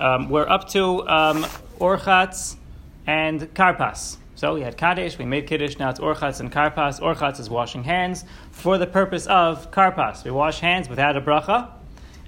Um, we're up to um, Orchatz and Karpas. So we had Kadesh, we made Kiddush, now it's Orchatz and Karpas. Orchatz is washing hands for the purpose of Karpas. We wash hands without a bracha.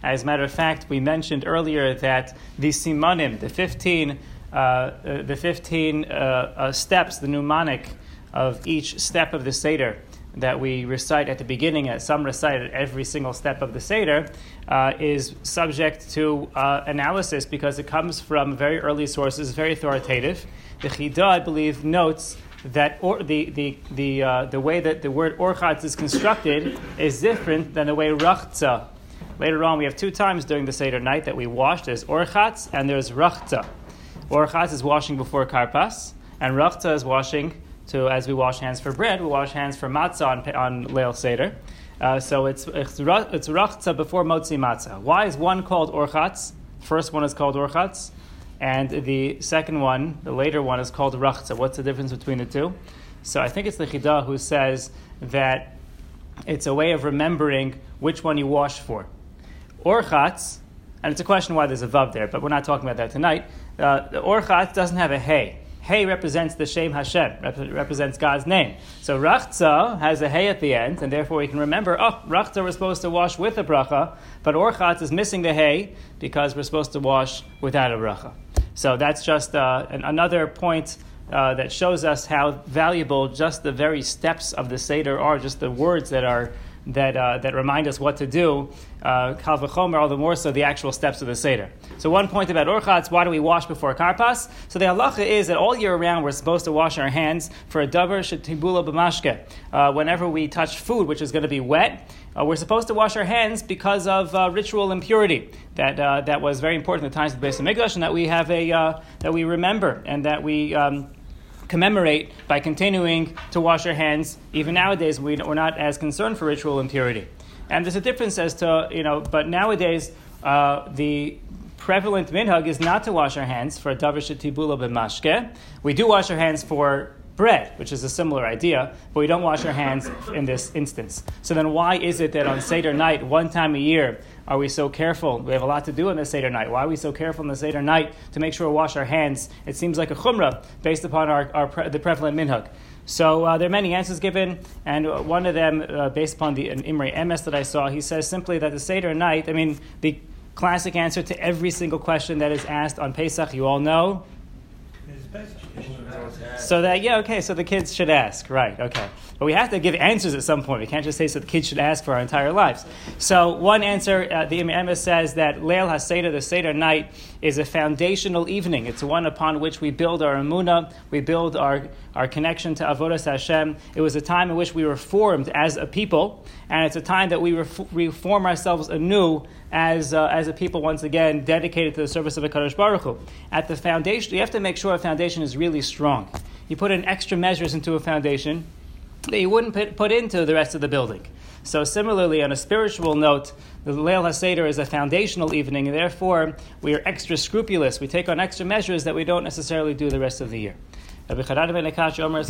As a matter of fact, we mentioned earlier that the Simanim, the 15, uh, uh, the 15 uh, uh, steps, the mnemonic of each step of the Seder, that we recite at the beginning, as some recite at every single step of the Seder, uh, is subject to uh, analysis because it comes from very early sources, very authoritative. The Chida, I believe, notes that or, the, the, the, uh, the way that the word orchatz is constructed is different than the way rachza. Later on, we have two times during the Seder night that we wash. There's orchatz and there's rachza. Orchatz is washing before karpas, and rachza is washing to as we wash hands for bread, we wash hands for matzah on, on Leil Seder. Uh, so it's, it's, it's rachza before motzi matzah. Why is one called orchatz? First one is called orchatz, and the second one, the later one, is called rachza. What's the difference between the two? So I think it's the Chida who says that it's a way of remembering which one you wash for. Orchatz, and it's a question why there's a vav there, but we're not talking about that tonight. Uh, the orchatz doesn't have a hey. Hey represents the Shem Hashem, rep- represents God's name. So Rachza has a Hey at the end, and therefore we can remember, oh, Rachza we're supposed to wash with a bracha, but Orchatz is missing the Hey because we're supposed to wash without a bracha. So that's just uh, an, another point uh, that shows us how valuable just the very steps of the Seder are, just the words that are that, uh, that remind us what to do, uh, Kal v'chomer, all the more so the actual steps of the Seder. So one point about Orchatz, why do we wash before Karpas? So the halacha is that all year round we're supposed to wash our hands for a davar shetibula b'mashke. Uh, whenever we touch food, which is going to be wet, uh, we're supposed to wash our hands because of uh, ritual impurity that, uh, that was very important at the times of the Beis Hamikdash, and that we have a uh, that we remember and that we um, commemorate by continuing to wash our hands. Even nowadays, we, are not as concerned for ritual impurity. And there's a difference as to, you know, but nowadays, uh, the prevalent minhag is not to wash our hands for davar shetibula b'mashke. We do wash our hands for bread, which is a similar idea, but we don't wash our hands in this instance. So then, why is it that on Seder night, one time a year, are we so careful? We have a lot to do on the Seder night. Why are we so careful on the Seder night to make sure we wash our hands? It seems like a chumrah based upon our, our the prevalent minhag. So uh, there are many answers given, and one of them, uh, based upon the Imre Emes that I saw, he says simply that the Seder night, I mean, the classic answer to every single question that is asked on Pesach, you all know, so that yeah, okay. So the kids should ask, right? Okay, but we have to give answers at some point. We can't just say so the kids should ask for our entire lives. So one answer, uh, the Imre Emes says that Leil Haseder, the Seder night, is a foundational evening. It's one upon which we build our emuna, we build our our connection to Avodas Hashem. It was a time in which we were formed as a people, and it's a time that we reform ourselves anew as, uh, as a people, once again, dedicated to the service of HaKadosh Baruch Hu. At the foundation, you have to make sure a foundation is really strong. You put in extra measures into a foundation that you wouldn't put, into the rest of the building. So similarly, on a spiritual note, the Leil HaSeder is a foundational evening, and therefore we are extra scrupulous. We take on extra measures that we don't necessarily do the rest of the year.